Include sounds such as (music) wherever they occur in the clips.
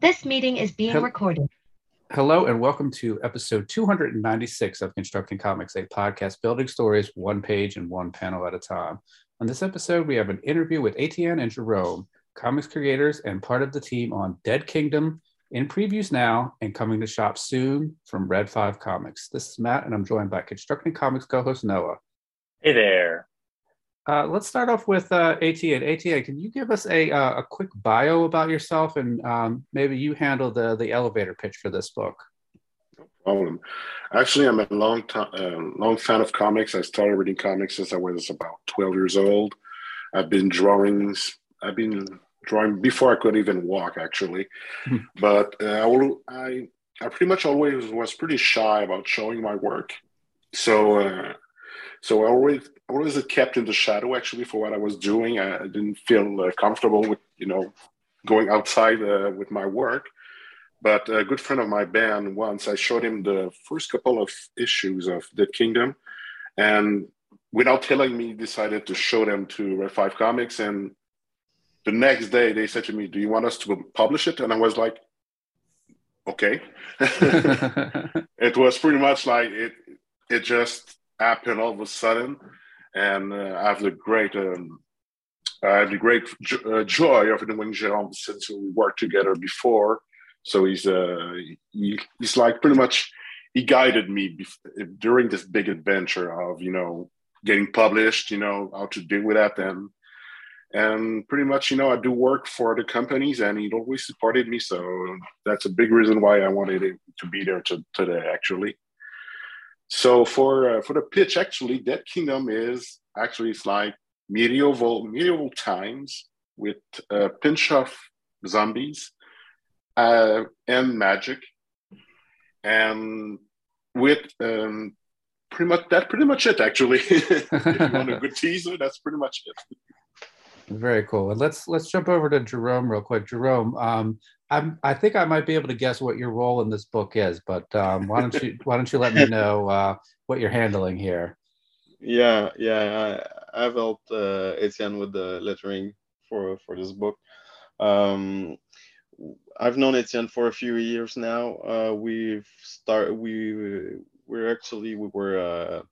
This meeting is being Hel- recorded. Hello and welcome to episode 296 of Constructing Comics, a podcast building stories one page and one panel at a time. On this episode, we have an interview with Etienne and Jerome, comics creators and part of the team on Dead Kingdom, in previews now and coming to shop soon from Red 5 Comics. This is Matt, and I'm joined by Constructing Comics co host Noah. Hey there. Uh, let's start off with uh, Etienne. Etienne, can you give us a, uh, a quick bio about yourself and um, maybe you handle the, the elevator pitch for this book? No problem. Actually, I'm a long time, uh, long fan of comics. I started reading comics since I was about 12 years old. I've been drawing. I've been drawing before I could even walk, actually. Hmm. but uh, I, will- I, I pretty much always was pretty shy about showing my work. So, uh, so I always, always kept in the shadow actually for what I was doing. I, I didn't feel uh, comfortable with, you know, going outside uh, with my work. But a good friend of my band once I showed him the first couple of issues of Dead Kingdom, and without telling me, decided to show them to Red Five Comics. And the next day, they said to me, "Do you want us to publish it?" And I was like, "Okay." (laughs) (laughs) it was pretty much like it. It just happened all of a sudden, and uh, I have the great. Um, I have the great jo- uh, joy of knowing Jerome since we worked together before. So he's uh he, he's like pretty much he guided me bef- during this big adventure of you know getting published, you know how to deal with that, and and pretty much you know I do work for the companies, and he always supported me. So that's a big reason why I wanted to be there to, today, actually. So for uh, for the pitch, actually, Dead Kingdom is actually it's like medieval medieval times with a pinch of zombies uh, and magic, and with um, pretty much that pretty much it actually. (laughs) if you want a good teaser, that's pretty much it. Very cool. And let's let's jump over to Jerome real quick. Jerome, um, I'm I think I might be able to guess what your role in this book is, but um, why don't you (laughs) why don't you let me know uh, what you're handling here? Yeah, yeah, I, I've helped uh, Etienne with the lettering for for this book. Um, I've known Etienne for a few years now. Uh, we've start we we're actually we were uh,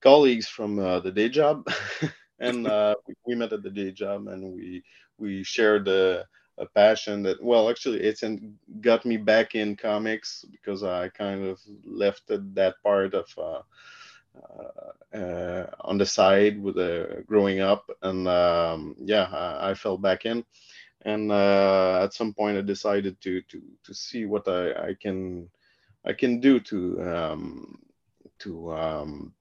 colleagues from uh, the day job, (laughs) and uh, we, met at the day job, and we we shared a, a passion that well, actually, Etienne got me back in comics because I kind of left that part of. Uh, uh, uh, on the side with uh, growing up, and um, yeah, I, I fell back in and uh, at some point I decided to to to see what I, I can I can do to um, to um,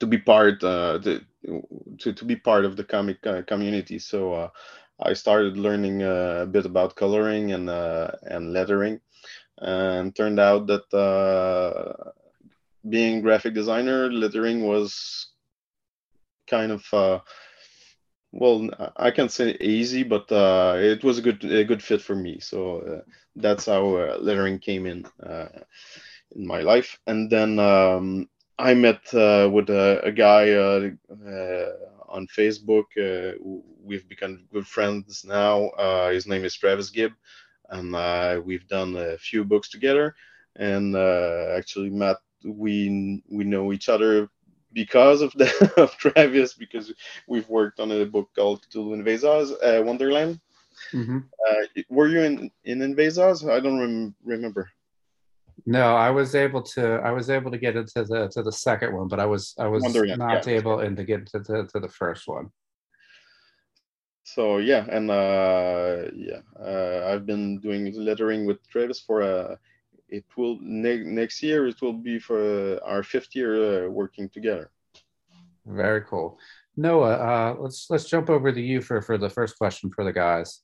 to be part to, to to be part of the comic community. So I started learning uh, a bit about coloring and uh, and lettering, and turned out that uh, being graphic designer, lettering was kind of well i can't say easy but uh, it was a good a good fit for me. So uh, that's how uh, lettering came in in my life. And then um, i met uh, with a, a guy uh, on facebook we've become good friends now his name is travis gibb and we've done a few books together and actually matt we we know each other because of (laughs) the of Travis because we've worked on a book called Cthulhu Invasors, uh, Wonderland. Mm-hmm. Uh, were you in in Invasors? I don't rem- remember. No, I was able to. I was able to get into the to the second one, but I was I was Wonderland, not yeah. able in to get to, to, to the first one. So yeah, and uh, yeah, uh, I've been doing lettering with Travis for uh, it will ne- next year. It will be for our fifth year uh, working together. Very cool. Noah, uh, let's let's jump over to you for for the first question for the guys.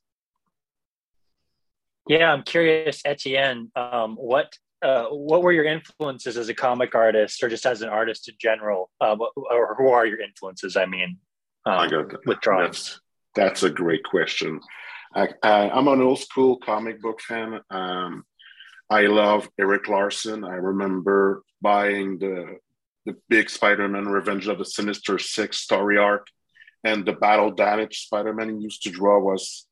Yeah, I'm curious, Etienne. Um, what uh, what were your influences as a comic artist, or just as an artist in general? Uh, or who are your influences? I mean, um, I with drawing. That's, that's a great question. I, I'm an old school comic book fan. Um, I love Erik Larsen. I remember buying the the big Spider-Man Revenge of the Sinister Six story arc and the battle damage Spider-Man used to draw was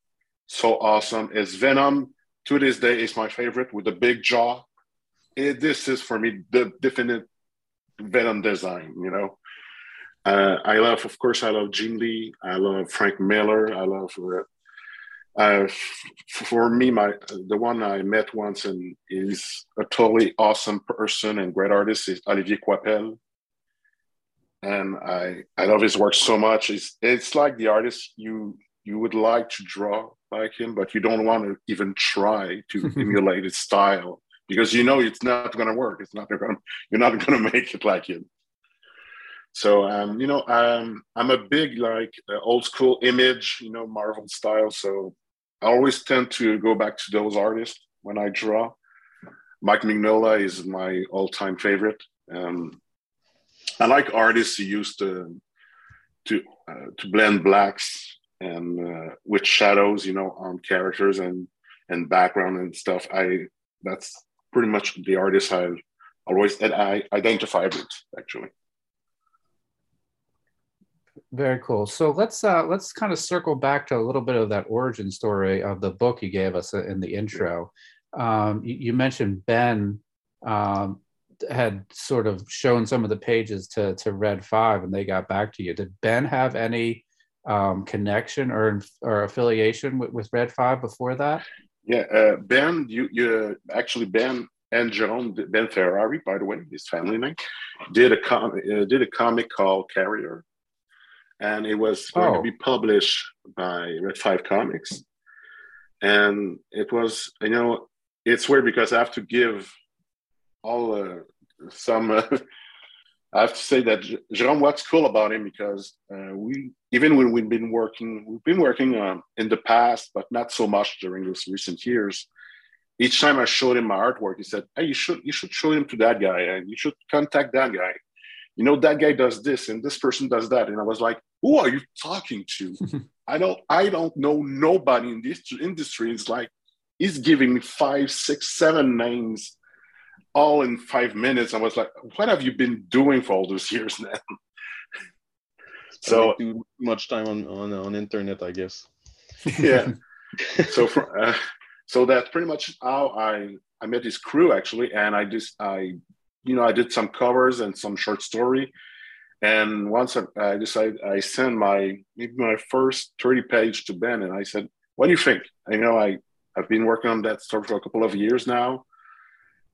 so awesome. His Venom to this day is my favorite with the big jaw. It, this is for me the definite Venom design. You know, uh, I love, of course, I love Jim Lee. I love Frank Miller. I love. Uh, uh, for me, my the one I met once and is a totally awesome person and great artist is Olivier Coipel, and I I love his work so much. It's it's like the artist you you would like to draw like him, but you don't want to even try to (laughs) emulate his style because you know it's not going to work. It's not going to You're not going (laughs) to make it like him. So um, you know, um, I'm a big like uh, old school image, you know, Marvel style. So I always tend to go back to those artists when I draw. Mike Mignola is my all-time favorite. Um, I like artists who used to to uh, to blend blacks and uh, with shadows, you know, on characters and and background and stuff. I that's pretty much the artist I always that I identify with actually. Very cool. So let's uh, let's kind of circle back to a little bit of that origin story of the book you gave us in the intro. Um, you, you, mentioned Ben um, had sort of shown some of the pages to to Red Five, and they got back to you. Did Ben have any um, connection or or affiliation with, with Red Five before that? Yeah, uh, Ben, you you actually Ben and Jerome Ben Ferrari, by the way, his family name, did a com- uh, did a comic called Carrier and it was going oh. to be published by Red Five Comics. And it was, you know, it's weird because I have to give all uh, some. I have to say that Jerome, what's cool about him because uh, we, even when we've been working, we've been working um, in the past, but not so much during those recent years. Each time I showed him my artwork, he said, "Hey, you should you should show him to that guy, and you should contact that guy." you know that guy does this and this person does that and i was like who are you talking to (laughs) i don't i don't know nobody in this industry it's like he's giving me five six seven names all in five minutes i was like what have you been doing for all those years (laughs) now so too much time on on on internet i guess yeah (laughs) so for, uh, so that's pretty much how i i met this crew actually and i just i you know, I did some covers and some short story. And once I, I decided, I sent my maybe my first 30 page to Ben, and I said, "What do you think?" I know I I've been working on that story for a couple of years now.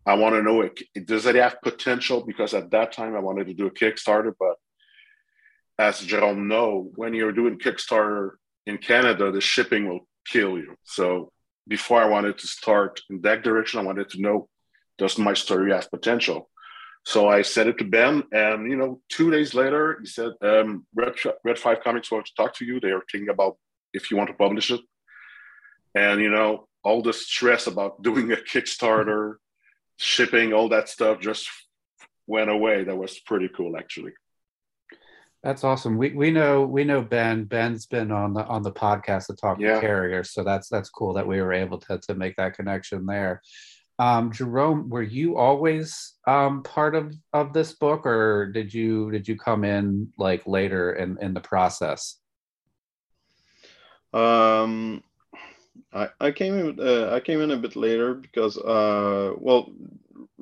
I want to know it, does it have potential? Because at that time I wanted to do a Kickstarter, but as Jerome know, when you're doing Kickstarter in Canada, the shipping will kill you. So before I wanted to start in that direction, I wanted to know does my story have potential? So I said it to Ben, and you know, two days later, he said, um, Red, Red Five Comics want to talk to you. They are thinking about if you want to publish it. And you know, all the stress about doing a Kickstarter, shipping, all that stuff just went away. That was pretty cool, actually. That's awesome. We we know we know Ben. Ben's been on the on the podcast to talk yeah. to carriers, so that's that's cool that we were able to to make that connection there. Um, Jerome, were you always um, part of of this book, or did you did you come in like later in in the process? Um, I I came in uh, I came in a bit later because uh, well,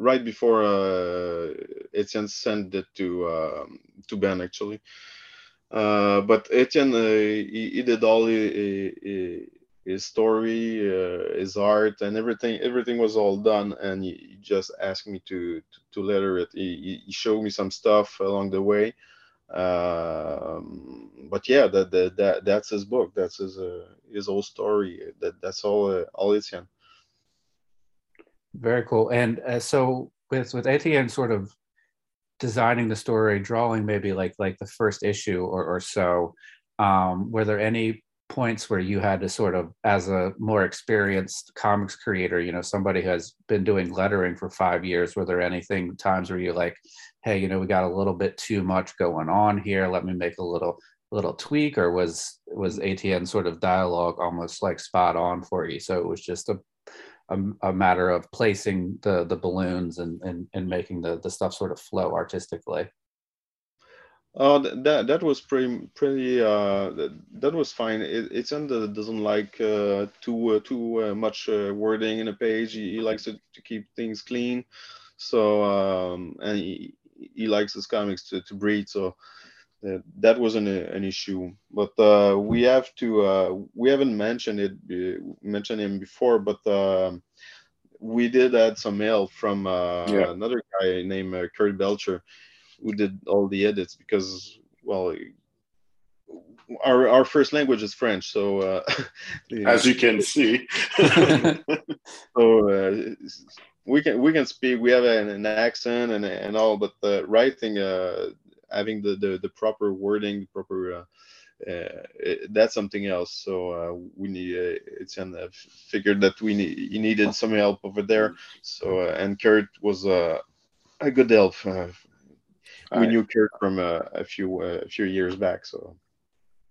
right before uh, Etienne sent it to uh, to Ben actually. Uh, but Etienne, uh, he, he, did all he, he, his story, uh, his art, and everything. Everything was all done, and he, just asked me to to, to letter it. He, he, showed me some stuff along the way. Um, but yeah, that, that that that's his book. That's his uh, his whole story. That that's all uh, all Etienne. Very cool. And uh, so with with Etienne sort of designing the story, drawing maybe like like the first issue or, or so. Um, were there any points where you had to sort of as a more experienced comics creator you know somebody has been doing lettering for five years were there anything times where you're like hey you know we got a little bit too much going on here let me make a little little tweak or was was Etienne sort of dialogue almost like spot on for you so it was just a a, a matter of placing the the balloons and and, and making the the stuff sort of flow artistically Oh, that that was pretty pretty. Uh, that, was fine. It, it's under doesn't like uh, too uh, too uh, much uh, wording in a page. He, he likes to, to keep things clean. So um, and he, he likes his comics to, to breathe. So that wasn't a, an issue. But uh, we have to. Uh, we haven't mentioned it uh, mentioned him before, but um, we did add some help from uh, Yeah. another guy named uh, Kurt Belcher who did all the edits because well our our first language is french so uh (laughs) As you can see. (laughs) so uh, we can we can speak we have an, an accent and and all but the writing uh having the the, the proper wording proper uh, uh, it- that's something else. So uh, we need uh, it's and uh, figured that we need he needed some help over there. So uh, and Kurt was uh, a good help. Uh, we I- knew Kurt from uh, a few uh, a few years back. So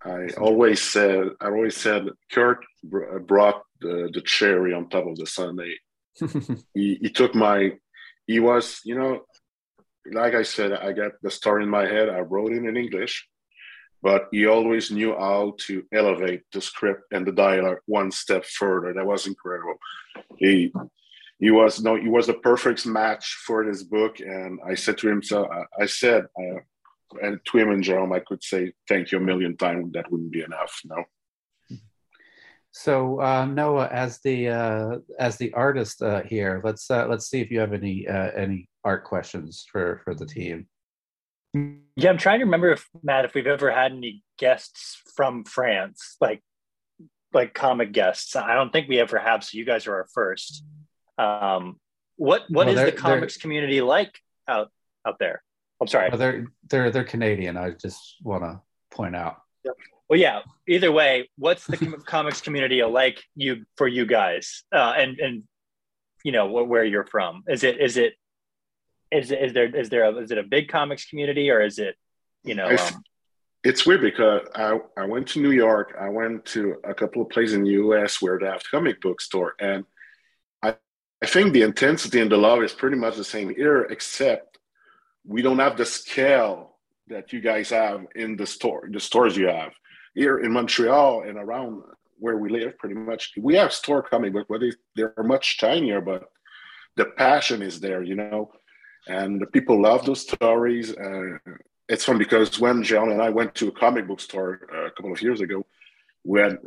I always said, I always said, Kurt br- brought the, the cherry on top of the sundae. (laughs) He, he took my, he was, you know, like I said, I got the story in my head. I wrote it in English, but he always knew how to elevate the script and the dialogue one step further. That was incredible. He, he was no, he was the perfect match for this book. And I said to him, so I, I said, uh, and to him and Jerome, I could say thank you a million times. That wouldn't be enough. No. So uh, Noah, as the uh, as the artist uh, here, let's uh, let's see if you have any uh, any art questions for for the team. Yeah, I'm trying to remember if Matt, if we've ever had any guests from France, like like comic guests. I don't think we ever have. So you guys are our first. Um, what what Well, is the comics community like out out there? I'm sorry. Well, they're they're they're Canadian. I just want to point out. Well, yeah. Either way, what's the com- (laughs) comics community like you for you guys, uh, and and you know wh- where you're from? Is it is it is is there is there a, is it a big comics community or is it you know? Um, It's weird because I, I went to New York. I went to a couple of places in the US where they have comic book store. And I, I think the intensity and the love is pretty much the same here, except we don't have the scale that you guys have in the store, the stores you have. Here in Montreal and around where we live, pretty much, we have store comic book, but they, they're much tinier, but the passion is there, you know, and the people love those stories. Uh, it's fun because when John and I went to a comic book store uh, a couple of years ago, we had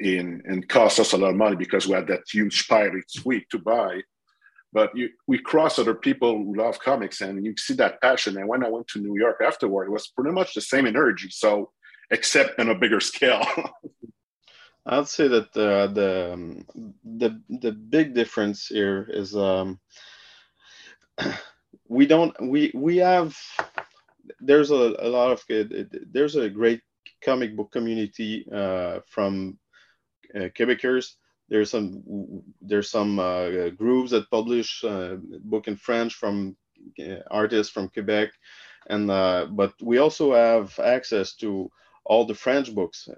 in and cost us a lot of money because we had that huge pirate suite to buy. But you, we cross other people who love comics, and you see that passion. And when I went to New York afterward, it was pretty much the same energy. So, except on a bigger scale. (laughs) I'd say that uh, the um, the the big difference here is um, (clears throat) we don't we we have there's a, a lot of good there's a great comic book community uh, from uh, Quebecers. There's some there's some uh, groups that publish uh, book in French from uh, artists from Quebec, and but we also have access to all the French books,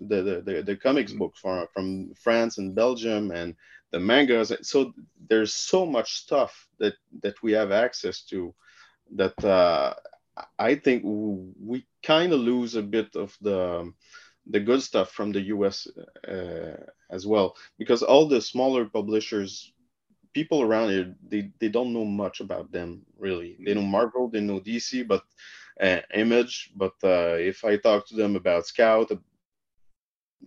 the the, the, the comics books from from France and Belgium, and the mangas. So there's so much stuff that that we have access to that uh, I think we kind of lose a bit of the the good stuff from the US uh, as well. Because all the smaller publishers people around here they, they don't know much about them really. They know marvel they know dc but uh, image but uh, if i talk to them about scout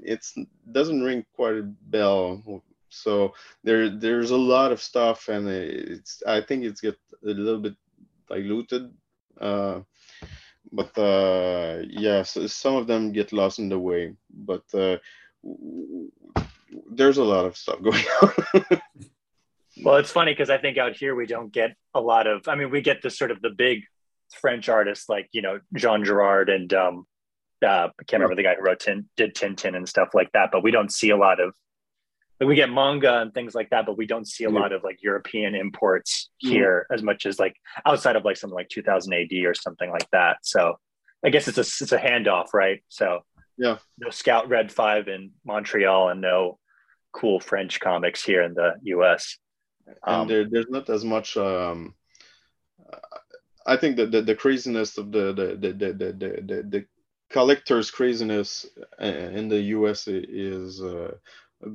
it doesn't ring quite a bell so there there's a lot of stuff and it's i think it's get a little bit diluted uh, but uh, yeah, so some of them get lost in the way. But uh, there's a lot of stuff (laughs) going on. well, it's funny because I think out here we don't get a lot of. I mean, we get the sort of the big French artists like you know Jean Giraud and um, uh, I can't remember the guy who wrote Tin, did Tintin and stuff like that. But we don't see a lot of. Like we get manga and things like that, but we don't see a Yeah. lot of like European imports Yeah. here as much as like outside of like something like 2000 AD or something like that. So I guess it's a it's a handoff, right? So Yeah. no Scout Red Five in Montreal and no cool French comics here in the U.S. and Um, there, there's not as much um, I think that the, the craziness of the the the the the, the, the collectors craziness uh, in the US is uh,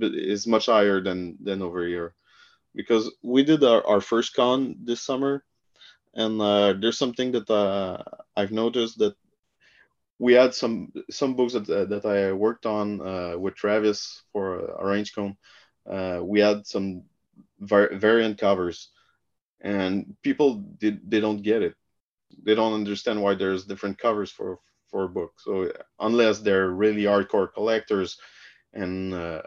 is much higher than than over here. Because we did our, our first con this summer and uh, there's something that uh, I've noticed that we had some some books that, uh, that I worked on uh, with Travis for Orange we had some var- variant covers and people did they don't get it. They don't understand why there's different covers for for books. So unless they're really hardcore collectors and uh,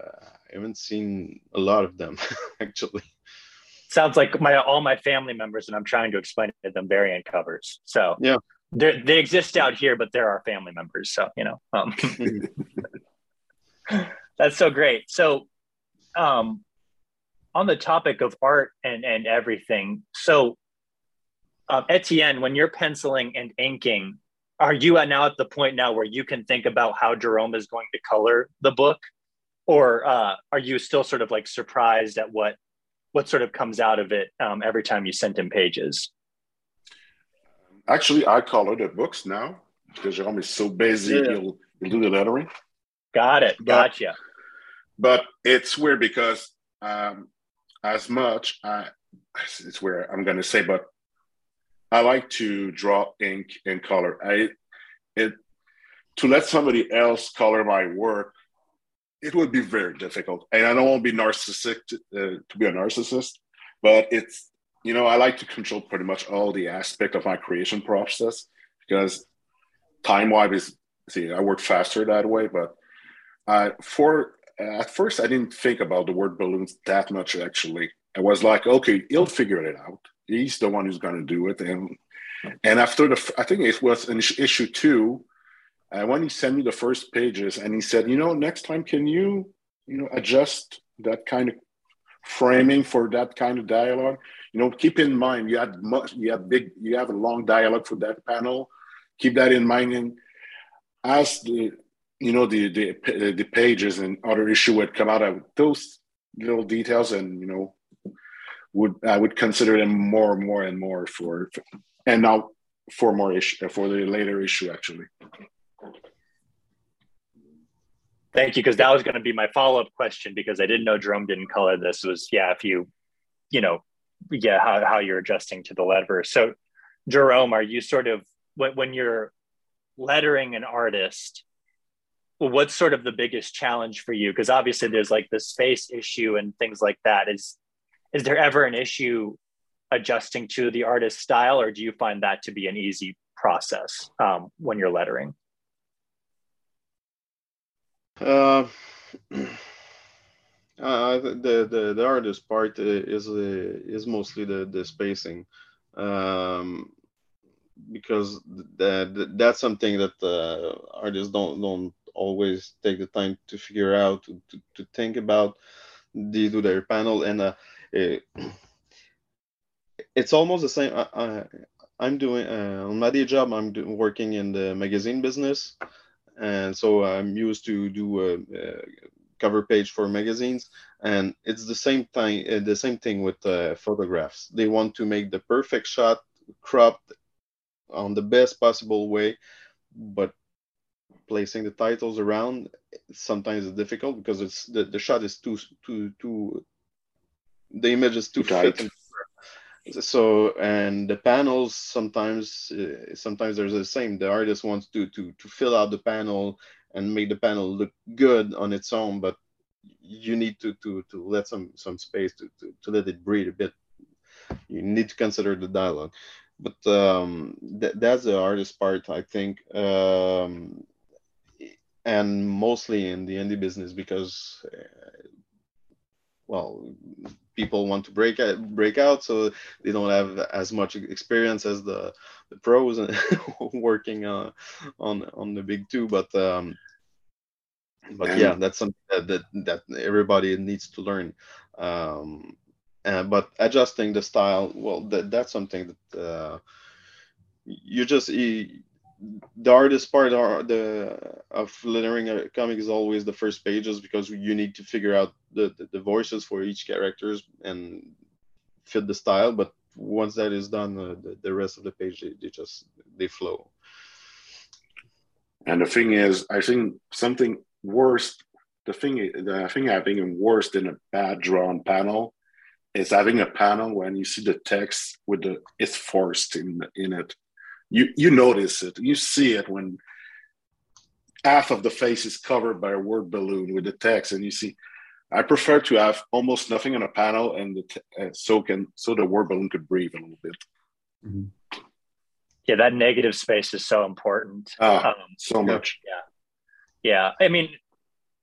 i haven't seen a lot of them (laughs) actually. Sounds like my all my family members and i'm trying to explain to them variant covers. So yeah. they exist out here but they're our family members so you know um, (laughs) (laughs) that's so great. So um, on the topic of art and and everything so um, etienne when you're penciling and inking are you now at the point now where you can think about how jerome is going to color the book? Or uh, are you still sort of like surprised at what what sort of comes out of it um, every time you send him pages? Actually i color the books now because jerome is so busy yeah. he'll, he'll do the lettering. Got it. But, gotcha. but it's weird because um, as much. I, it's where I'm going to say, but I like to draw ink and color. I it to let somebody else color my work. It would be very difficult, and I don't want to be narcissistic to, uh, to be a narcissist, but it's you know I like to control pretty much all the aspect of my creation process because time wise is see I work faster that way, but uh, for at first I didn't think about the word balloons that much actually. I was like, okay, he'll figure it out. He's the one who's going to do it. And and after the, I think it was in issue two, uh, when he sent me the first pages, and he said, you know, next time can you, you know, adjust that kind of framing for that kind of dialogue? You know, keep in mind you had much, you have big, you have a long dialogue for that panel. Keep that in mind. And as the you know the the the pages and other issue would come out of those little details and you know would I would consider them more and more and more for and now for more issue for the later issue actually. Thank you, because that was going to be my follow up question because I didn't know Jerome didn't color this. Was yeah, if you, you know, yeah, how how you're adjusting to the letter. So, Jerome, are you sort of when you're lettering an artist? What's sort of the biggest challenge for you? Because obviously there's like the space issue and things like that. Is is there ever an issue adjusting to the artist's style or do you find that to be an easy process um, when you're lettering? Uh, (clears throat) uh, the, the the artist part is uh, is mostly the the spacing. Um, because that that's something that uh, artists don't don't always take the time to figure out to, to, to think about they do their panel and uh, it, it's almost the same I, am doing uh, on my day job i'm do, working in the magazine business and so i'm used to do a, a cover page for magazines and it's the same thing uh, the same thing with uh, photographs. They want to make the perfect shot cropped on the best possible way but placing the titles around sometimes it's difficult because it's the, the shot is too too too the image is too tight. so and the panels sometimes uh, sometimes there's the same. The artist wants to to to fill out the panel and make the panel look good on its own but you need to to to let some some space to to, to let it breathe a bit. You need to consider the dialogue. But um, th- that's the hardest part i think. Um, and mostly in the indie business because uh, well people want to break out break out so they don't have as much experience as the the pros (laughs) working uh, on on the big two but um but yeah that's something that, that, that everybody needs to learn. Um and, but adjusting the style well that, that's something that uh you just the hardest part are the of lettering a comic is always the first pages because you need to figure out the, the, the voices for each characters and fit the style but once that is done, uh, the, the rest of the page they, they just they flow. And the thing is, I think something worse. The thing, the thing I think worse than a bad drawn panel is having a panel when you see the text with the it's forced in in it. You you notice it. You see it when half of the face is covered by a word balloon with the text, and you see. I prefer to have almost nothing on a panel, and the t- uh, so can so the word balloon could breathe a little bit. Mm-hmm. Yeah, that negative space is so important. Ah, um, so much. Yeah, yeah. I mean,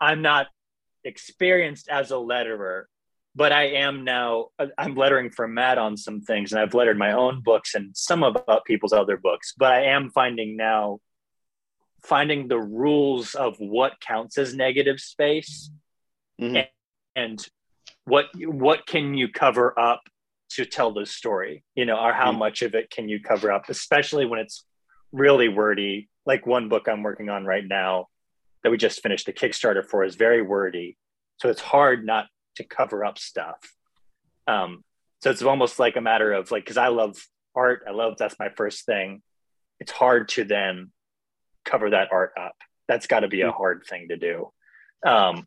I'm not experienced as a letterer, but I am now. I'm lettering for Matt on some things, and I've lettered my own books and some about people's other books. But I am finding now finding the rules of what counts as negative space mm-hmm. and, and, what what can you cover up to tell the story you know or how mm-hmm. much of it can you cover up especially when it's really wordy like one book i'm working on right now that we just finished the kickstarter for is very wordy so it's hard not to cover up stuff um so it's almost like a matter of like because i love art i love that's my first thing it's hard to then cover that art up. That's got to be a mm-hmm. hard thing to do. Um,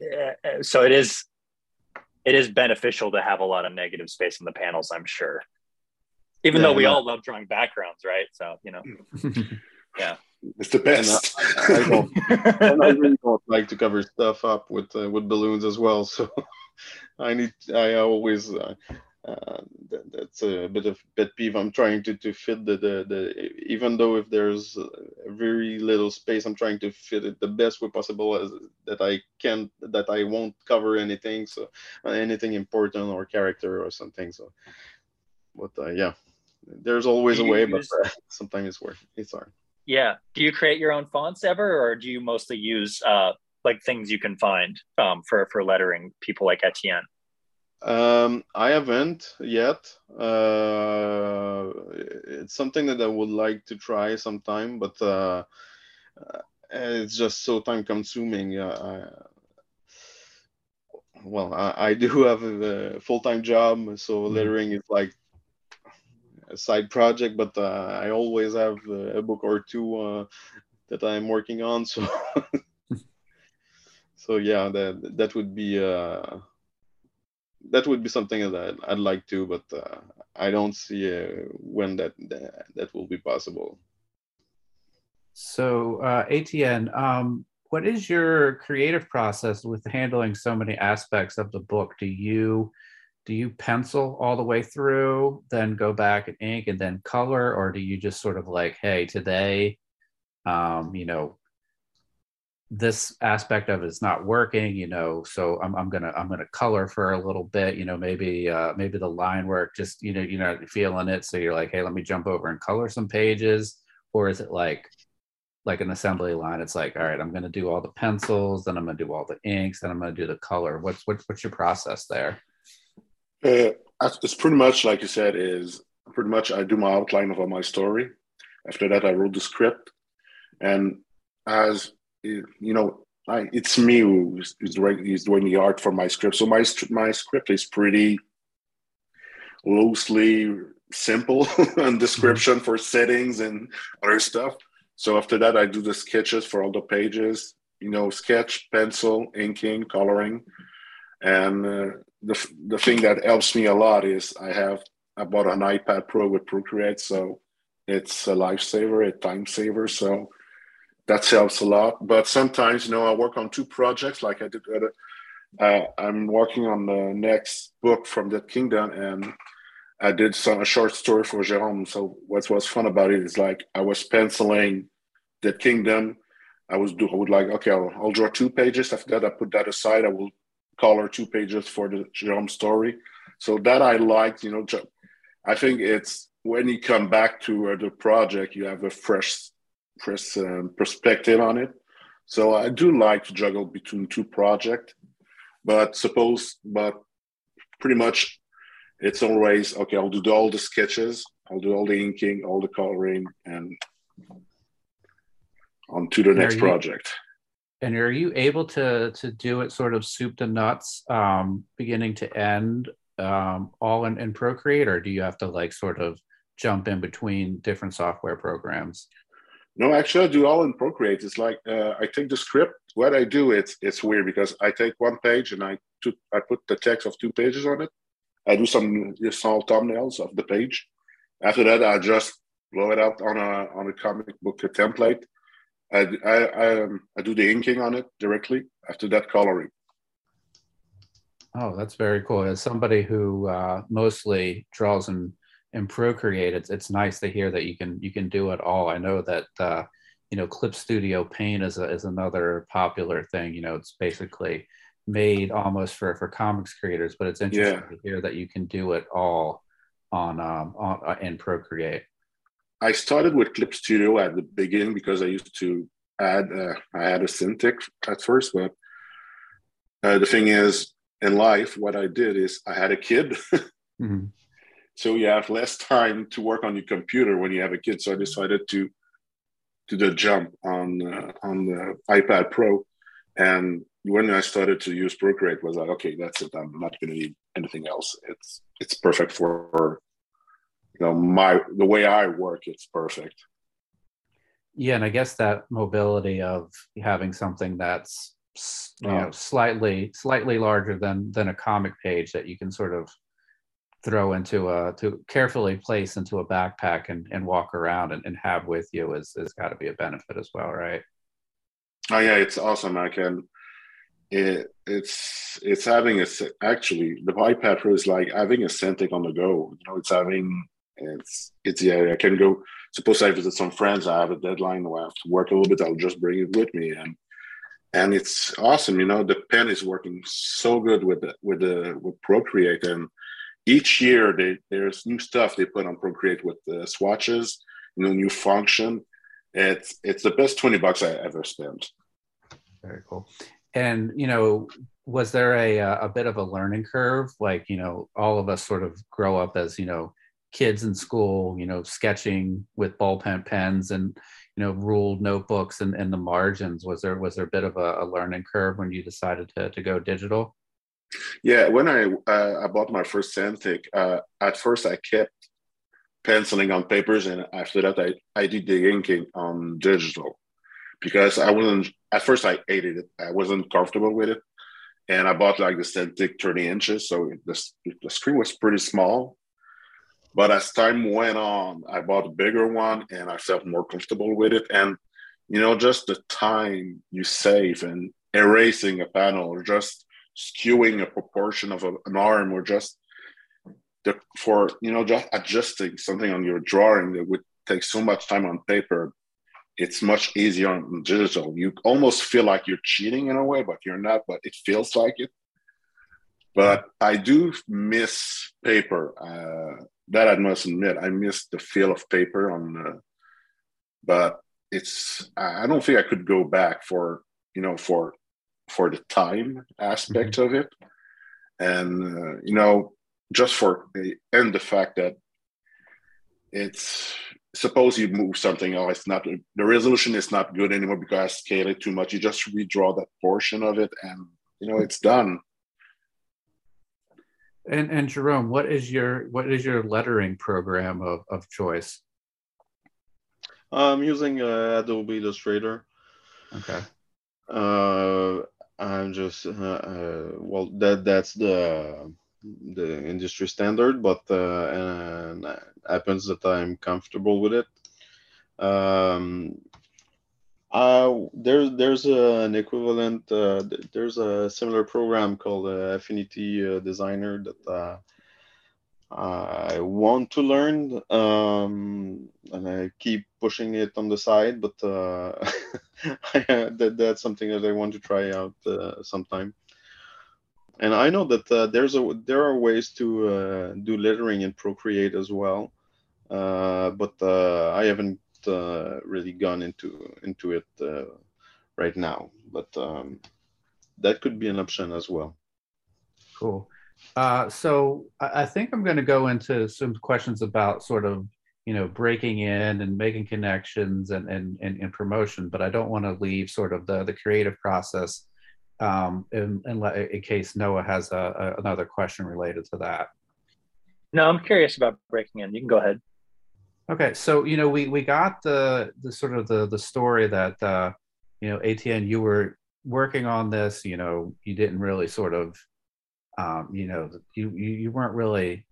eh, so it is it is beneficial to have a lot of negative space in the panels, I'm sure. Even yeah, though we all love drawing backgrounds, right? So you know, (laughs) yeah, it's the best. I, I, don't, (laughs) I really don't like to cover stuff up with uh, with balloons as well. So (laughs) I need I always uh, uh, that, that's a bit of pet peeve. I'm trying to, to fit the, the, the even though if there's very little space, I'm trying to fit it the best way possible as that I can that I won't cover anything so uh, anything important or character or something. So, but uh, yeah, there's always a way, use, but uh, sometimes it's worth it's hard. Yeah. Do you create your own fonts ever, or do you mostly use uh, like things you can find um, for for lettering people like Etienne? Um, I haven't yet. Uh, it's something that I would like to try sometime, but uh, uh it's just so time consuming. Uh, well, I, I, do (laughs) have a, full time job, so mm-hmm. lettering is like a side project, but uh, I always have a book or two uh, that I'm working on. So, (laughs) so yeah, that that would be that would be something that I'd, like to, but uh, I don't see uh, when that, that, that will be possible. So, uh, um, what is your creative process with handling so many aspects of the book? Do you do you pencil all the way through, then go back and ink, and then color, or do you just sort of like, hey, today, um, you know, this aspect of it's not working you know so i'm, I'm gonna i'm gonna color for a little bit you know maybe uh maybe the line work just you know you're not feeling it so you're like hey let me jump over and color some pages. Or is it like like an assembly line it's like all right i'm gonna do all the pencils then i'm gonna do all the inks then i'm gonna do the color. What's what's, what's your process there uh, it's pretty much like you said is pretty much i do my outline of my story after that i wrote the script and as you know, I, it's me who's, who's, doing the art for my script. So my my script is pretty loosely simple (laughs) and description for settings and other stuff. So after that, I do the sketches for all the pages. You know, sketch, pencil, inking, coloring, and uh, the the thing that helps me a lot is I have I bought an iPad Pro with Procreate, so it's a lifesaver, a time saver. So that helps a lot. But sometimes, you know, I work on two projects like I did. Uh, I'm working on the next book from Dead Kingdom, and I did some a short story for Jerome. So what was fun about it is like I was penciling Dead Kingdom. I was do I would like okay, I'll, I'll draw two pages. After that, I put that aside. I will color two pages for the Jerome story. So that I liked. You know, I think it's when you come back to uh, the project, you have a fresh fresh um, perspective on it. So I do like to juggle between two projects, but suppose, but pretty much it's always okay. I'll do all the sketches, I'll do all the inking, all the coloring, and on to the and next you, project. And are you able to to do it sort of soup to nuts, um, beginning to end, um, all in, in Procreate, or do you have to like sort of jump in between different software programs? No, actually, I do all in Procreate. It's like uh, I take the script. What I do, it's it's weird because I take one page and I took I put the text of two pages on it. I do some small thumbnails of the page. After that, I just blow it out on a on a comic book template. I I I, um, I do the inking on it directly. After that, coloring. Oh, that's very cool. As somebody who uh, mostly draws in in Procreate, it's it's nice to hear that you can you can do it all. I know that uh, you know Clip Studio Paint is a, is another popular thing. You know, it's basically made almost for for comics creators, but it's interesting yeah. to hear that you can do it all on um on uh, in Procreate. I started with Clip Studio at the beginning because I used to add uh, I had a Cintiq at first, but uh, the thing is in life, what I did is I had a kid. (laughs) mm-hmm. So you have less time to work on your computer when you have a kid. So I decided to do the jump on uh, on the iPad Pro, and when I started to use Procreate, was like, okay, that's it. I'm not going to need anything else. It's it's perfect for you know my the way I work. It's perfect. Yeah, and I guess that mobility of having something that's you oh. know oh. slightly slightly larger than than a comic page that you can sort of throw into a to carefully place into a backpack and, and walk around and, and have with you is is got to be a benefit as well right oh yeah it's awesome i can it, it's it's having a actually the ipad pro is like having a Cintiq on the go you know it's having it's it's yeah i can go suppose i visit some friends i have a deadline where i have to work a little bit i'll just bring it with me and and it's awesome you know the pen is working so good with the with the with procreate and each year they, there's new stuff they put on procreate with the swatches you know new function. It's it's the best 20 bucks i ever spent. Very cool. And you know was there a a bit of a learning curve? Like you know all of us sort of grow up as you know kids in school you know sketching with ballpen pens and you know ruled notebooks and, and the margins. Was there was there a bit of a, a learning curve when you decided to, to go digital? Yeah when i uh, i bought my first Cintiq, uh, at first i kept penciling on papers and after that i i did the inking on digital because i wasn't at first i hated it i wasn't comfortable with it and i bought like the Cintiq 30 inches so the, the screen was pretty small but as time went on, I bought a bigger one and I felt more comfortable with it. And, you know, just the time you save and erasing a panel or just skewing a proportion of a, an arm or just the, for, you know, just adjusting something on your drawing that would take so much time on paper. It's much easier on digital. You almost feel like you're cheating in a way, but you're not, but it feels like it but I do miss paper. Uh, that I must admit, I miss the feel of paper on. The, but it's I don't think I could go back for you know for for the time aspect mm-hmm. of it, and uh, you know just for the and the fact that it's suppose you move something oh it's not the resolution is not good anymore because I scale it too much. You just redraw that portion of it, and you know it's done and and Jerome, what is your what is your lettering program of, of choice? I'm using uh, Adobe Illustrator. Okay. Uh, I'm just uh, uh, well that that's the the industry standard, but uh, and happens that I'm comfortable with it. Um, uh, there's there's a, an equivalent. Uh, there's a similar program called uh, Affinity uh, Designer that uh, I want to learn, um, and I keep pushing it on the side. But uh, (laughs) that, that's something that I want to try out sometime. And I know that there's a there are ways to do lettering in Procreate as well, but I haven't uh, really gone into into it uh, right now, but um, that could be an option as well. Cool. Uh, so I, I think I'm going to go into some questions about sort of you know breaking in and making connections and and and, and promotion, but I don't want to leave sort of the the creative process um, in, in, in case Noah has a, a, another question related to that. No, I'm curious about breaking in. You can go ahead. Okay, so you know we we got the the sort of the the story that uh, you know Etienne you were working on this. You know you didn't really sort of um, you know you, you weren't really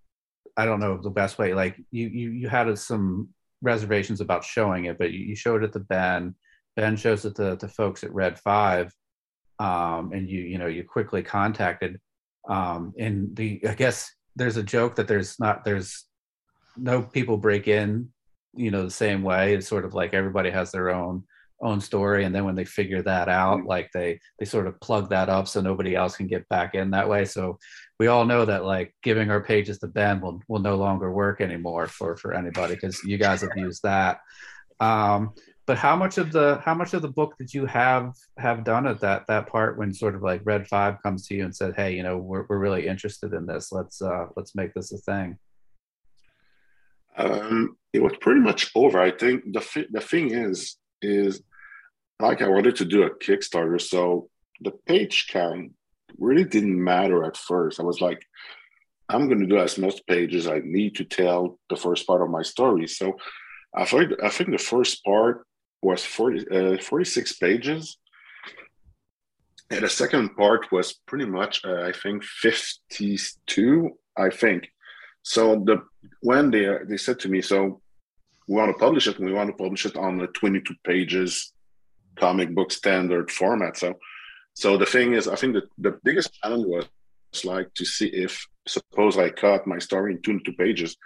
I don't know the best way like you you you had some reservations about showing it, but you, you showed it to Ben. Ben shows it to the folks at Red Five, um, and you you know you quickly contacted. Um, and the I guess there's a joke that there's not there's no people break in you know the same way. It's sort of like everybody has their own own story. And then when they figure that out mm-hmm. like they they sort of plug that up so nobody else can get back in that way. So we all know that like giving our pages to ben will will no longer work anymore for for anybody because you guys have used that. Um but how much of the how much of the book did you have have done at that that part when sort of like red five comes to you and said hey you know we're, we're really interested in this. Let's uh let's make this a thing um, it was pretty much over. I think the the thing is is like I wanted to do a Kickstarter, so the page count really didn't matter at first. I was like, I'm going to do as most pages I need to tell the first part of my story. So I think I think the first part was 40, uh, 46 pages. And the second part was pretty much, uh, I think, 52, I think. So the when they they said to me, so we want to publish it, and we want to publish it on the 22 pages comic book standard format. So, so the thing is, I think that the biggest challenge was like to see if suppose I cut my story in 22 pages,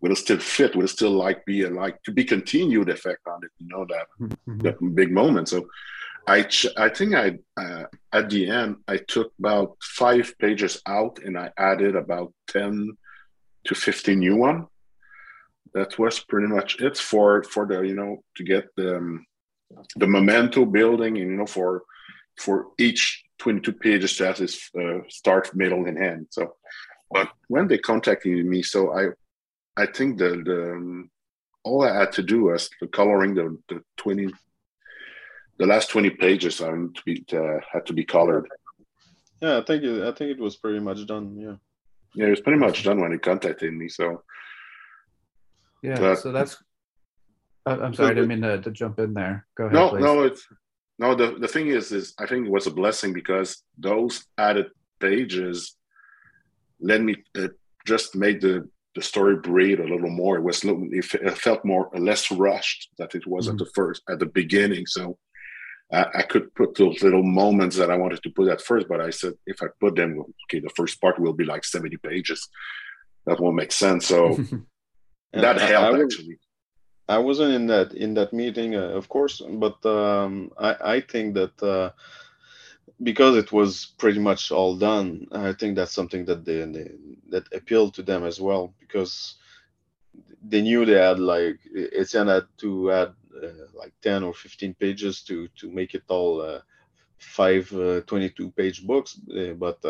will it still fit? Will it still like be a like to be continued effect on it? You know that mm-hmm. that big moment. So. I ch- I think I uh, at the end I took about five pages out and I added about ten to 50 new one. That was pretty much it for for the you know to get the um, the memento building and you know for for each 22 pages to have this uh, start, middle, and end. So, but when they contacted me, so I I think the the um, all I had to do was the coloring the the 20 the last 20 pages I to be uh, had to be colored. Yeah, I think I think it was pretty much done. Yeah yeah, it was pretty much done when he contacted me. So yeah, but, so that's. I'm sorry, I didn't mean to, to jump in there. Go ahead. No, please. no, it's no. The the thing is, is I think it was a blessing because those added pages let me uh, just make the the story breathe a little more. It was it felt more less rushed that it was mm-hmm. at the first at the beginning. So I, I, could put those little moments that I wanted to put at first, but I said if I put them, okay, the first part will be like 70 pages. That won't make sense. So (laughs) (laughs) that I, helped I actually. I wasn't in that in that meeting, uh, of course, but um, I, I think that uh, because it was pretty much all done, I think that's something that they, they that appealed to them as well because they knew they had like Etienne had to add like 10 or 15 pages to to make it all uh, five uh, 22 page books but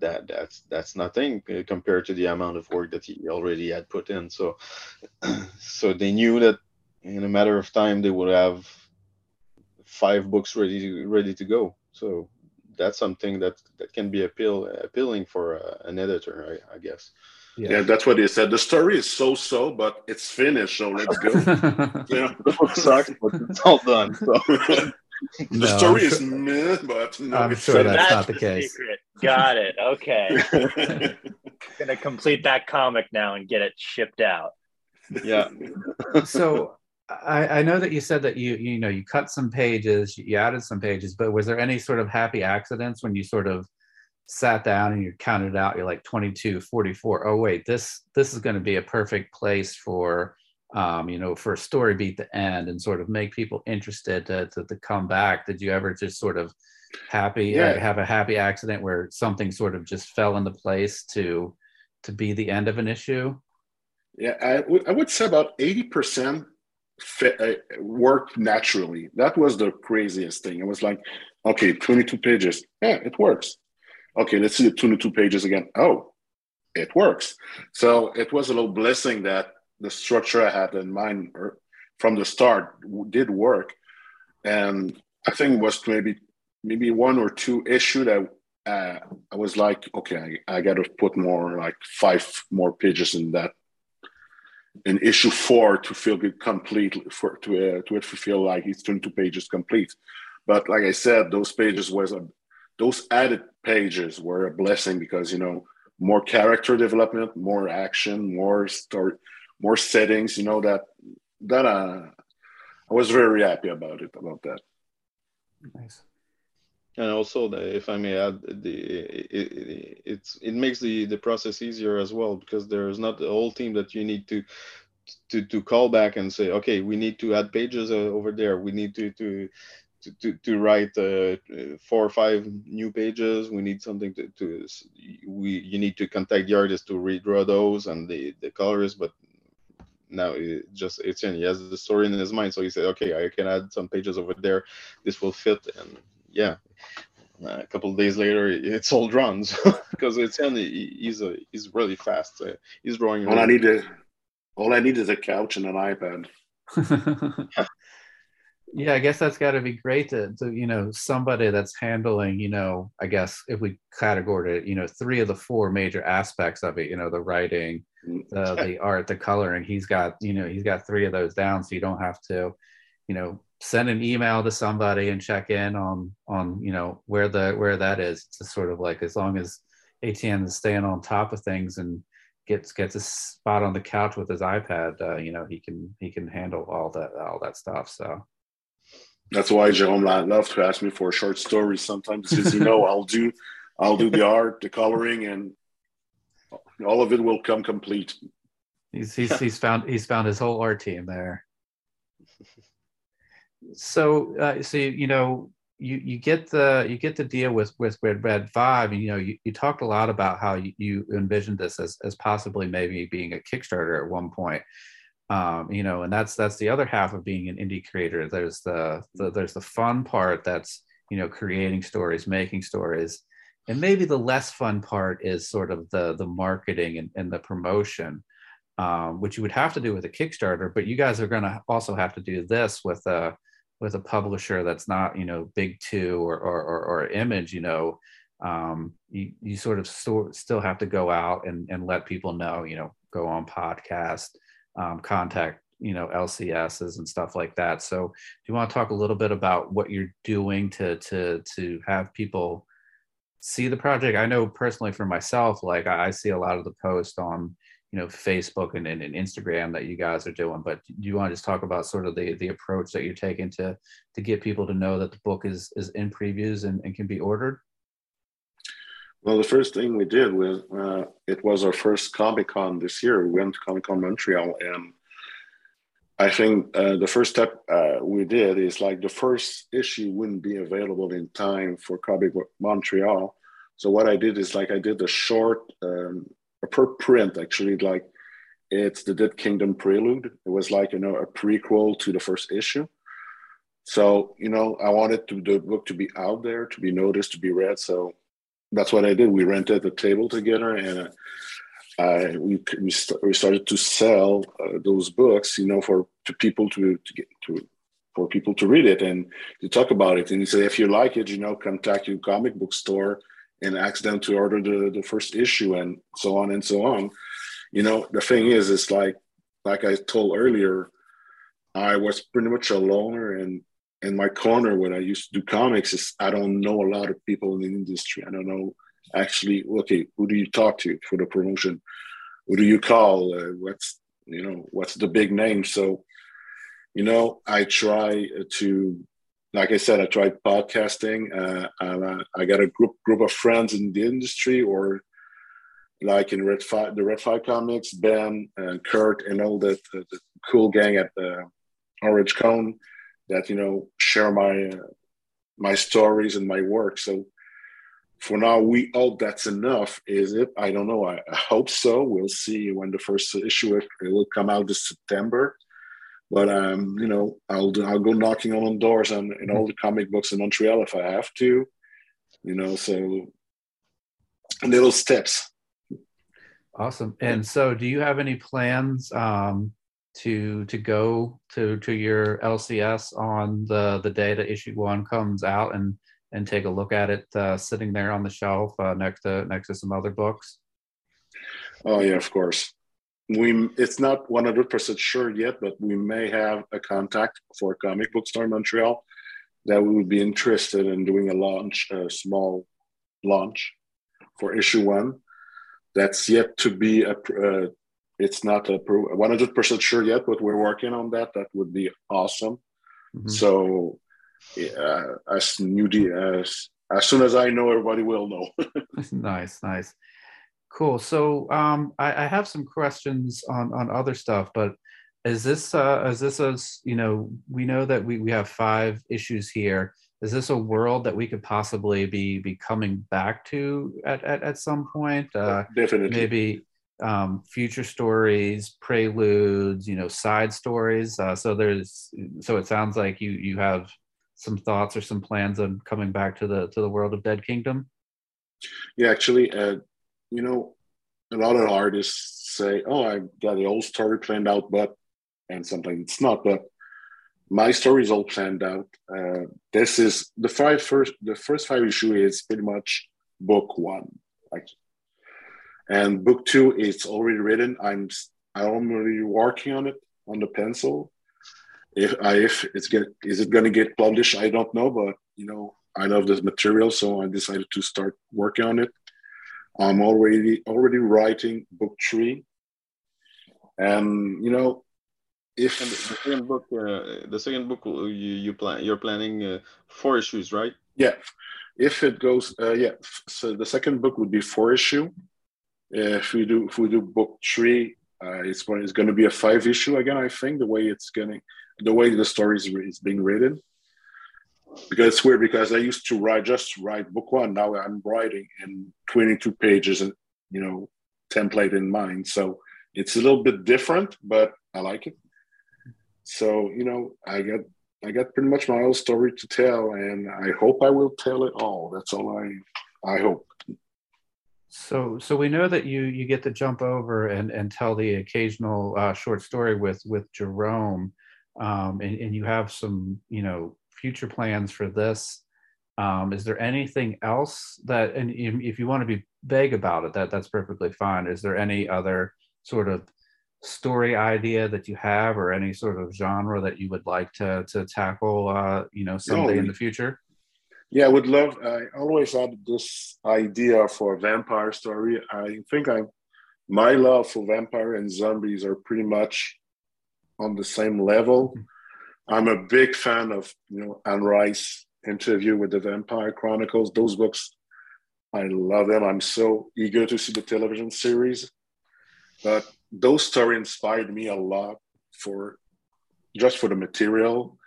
that that's that's nothing compared to the amount of work that he already had put in. So (clears throat) so they knew that in a matter of time they would have five books ready to ready to go. So that's something that that can be appeal appealing for uh, an editor I, I guess yeah. yeah. that's what he said. The story is so so, but it's finished, so let's go. (laughs) yeah, (laughs) it sucks, but it's all done. So. (laughs) the no, story is meh, but no, I'm sure that's, that's, not the, the case. Secret. Got it. Okay. Gonna complete that comic now and get it shipped out. Yeah. so I, I, know that you said that you you know you cut some pages, you added some pages, but was there any sort of happy accidents when you sort of sat down and you counted out you're like 22 44 oh wait this this is going to be a perfect place for um, you know for a story beat the end and sort of make people interested to, to, to come back. Did you ever just sort of happy uh, yeah. have a happy accident where something sort of just fell into place to to be the end of an issue? Yeah I, w- I would say about 80% fit, uh, worked naturally. That was the craziest thing. It was like okay 22 pages. Yeah it works okay, let's see the 22 pages again. Oh, it works. So it was a little blessing that the structure I had in mind er, from the start did work. And I think it was maybe maybe one or two issue that uh, I was like, okay, I, I got to put more like five more pages in that in issue four to feel good complete for to uh, to it feel like it's 22 pages complete. But like I said, those pages was a those added pages were a blessing because you know more character development, more action, more story, more settings. You know that that uh, I was very happy about it about that. Nice. And also, the, if I may add, the it, it, it's it makes the the process easier as well because there's not the whole team that you need to to to call back and say, okay, we need to add pages uh, over there. We need to to to, to, to write uh, four or five new pages. We need something to, to we you need to contact the artist to redraw those and the the colors. But now it just it's in he has the story in his mind, so he said, okay, I can add some pages over there. This will fit, and yeah. a couple days later, it's all drawn (laughs) because it's in. He's a, he's really fast. Uh, he's drawing. All I need to, all I need is a couch and an iPad. (laughs) yeah i guess that's got to be great to, to you know somebody that's handling you know i guess if we categorized it you know three of the four major aspects of it you know the writing mm. the, the art the coloring he's got you know he's got three of those down so you don't have to you know send an email to somebody and check in on on you know where the where that is it's just sort of like as long as Etienne is staying on top of things and gets gets a spot on the couch with his iPad, uh, you know, he can he can handle all that all that stuff. So that's why Jerome love to ask me for a short stories sometimes because you know I'll do I'll do the art, the coloring, and all of it will come complete. He's he's he's found he's found his whole art team there. So uh, so you know you you get the you get the deal with with Red Red Five, and you know you, you talked a lot about how you, you envisioned this as as possibly maybe being a Kickstarter at one point um, you know and that's that's the other half of being an indie creator. There's the, the there's the fun part that's you know creating stories making stories. And maybe the less fun part is sort of the the marketing and, and the promotion um, which you would have to do with a kickstarter but you guys are going to also have to do this with a with a publisher that's not you know big two or or, or, or image you know. Um, you, you sort of st- still have to go out and, and let people know you know go on podcast um, contact you know lcs's and stuff like that. So do you want to talk a little bit about what you're doing to to to have people see the project? I know personally for myself like i see a lot of the posts on you know facebook and, and, and instagram that you guys are doing but do you want to just talk about sort of the the approach that you're taking to to get people to know that the book is is in previews and, and can be ordered well, the first thing we did was uh, it was our first Comic Con this year. We went to Comic Con Montreal, and I think uh, the first step uh, we did is like the first issue wouldn't be available in time for Comic Montreal. So what I did is like I did a short, um, a per print actually, like it's the Dead Kingdom Prelude. It was like you know a prequel to the first issue. So you know I wanted to, the book to be out there, to be noticed, to be read. So that's what I did. We rented a table together, and uh, I we we, st- we, started to sell uh, those books, you know, for to people to to get to for people to read it and to talk about it. And he said, if you like it, you know, contact your comic book store and ask them to order the the first issue, and so on and so on. You know, the thing is, it's like like I told earlier, I was pretty much a loner and in my corner when I used to do comics is I don't know a lot of people in the industry. I don't know actually. Okay, who do you talk to for the promotion? Who do you call? Uh, what's you know what's the big name? So, you know, I try to, like I said, I tried podcasting. Uh, and I got a group group of friends in the industry, or like in Red Five, the Red Five Comics, Ben, and Kurt, and all that the, the cool gang at the Orange Cone that you know share my uh, my stories and my work. So for now, we hope that's enough. Is it? I don't know. I, I hope so. We'll see when the first issue it, it will come out this September. But um, you know, I'll I'll go knocking on doors and in all the comic books in Montreal if I have to. You know, so little steps. Awesome. And so, do you have any plans um, to to go to to your LCS on the the day that issue one comes out and and take a look at it uh, sitting there on the shelf uh, next to next to some other books? Oh yeah, of course. We it's not 100% sure yet, but we may have a contact for a comic book store in Montreal that we would be interested in doing a launch, a small launch for issue one. That's yet to be a. Uh, it's not a 100% sure yet, but we're working on that. That would be awesome. Mm-hmm. So, uh, as new as as soon as I know, everybody will know. (laughs) (laughs) nice, nice, cool. So, um, I, I have some questions on on other stuff, but is this uh is this as you know we know that we, we have five issues here is this a world that we could possibly be be coming back to at at, at some point uh definitely maybe um future stories preludes you know side stories uh so there's so it sounds like you you have some thoughts or some plans on coming back to the to the world of dead kingdom yeah actually uh you know a lot of artists say oh i got the whole story planned out but and sometimes it's not. But my story is all planned out. Uh, this is the five first. The first five issue is pretty much book one, like, and book two is already written. I'm I'm already working on it on the pencil. If I, if it's get is it going to get published, I don't know, but you know I love this material, so I decided to start working on it. I'm already already writing book three, and you know if and the second book, uh, the second book you you plan you're planning uh, four issues, right? Yeah, if it goes, uh, yeah. So the second book would be four issue. If we do if we do book three, uh, it's going it's going to be a five issue again. I think the way it's getting the way the story is, is being written. Because it's weird because I used to write just write book one. Now I'm writing in 22 pages and you know template in mind. So it's a little bit different, but I like it. So you know, I got I got pretty much my own story to tell, and I hope I will tell it all. That's all I I hope. So so we know that you you get to jump over and and tell the occasional uh, short story with with Jerome, um, and, and you have some you know future plans for this. Um, is there anything else that and if you want to be vague about it, that that's perfectly fine. Is there any other sort of story idea that you have or any sort of genre that you would like to to tackle uh you know someday in the future yeah i would love i always had this idea for a vampire story. I think i'm my love for vampire and zombies are pretty much on the same level. I'm a big fan of you know anne rice interview with the vampire chronicles. Those books i love them. I'm so eager to see the television series. But those stories inspired me a lot for just for the material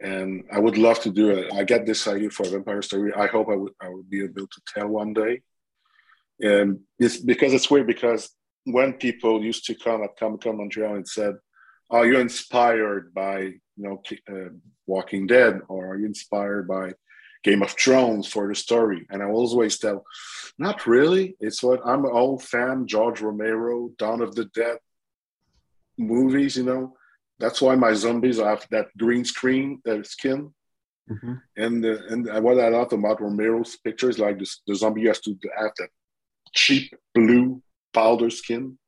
and i would love to do it i get this idea for a vampire story i hope i would i would be able to tell one day and it's because it's weird because when people used to come at comic con montreal and said are you inspired by you know uh, walking dead or are you inspired by Game of Thrones for the story. And I always tell, not really. It's what I'm an old fan, George Romero, Dawn of the Dead movies, you know. That's why my zombies have that green screen, skin. Mm-hmm. And the, and what I love about Romero's pictures, like this, the zombie has to have that cheap blue powder skin.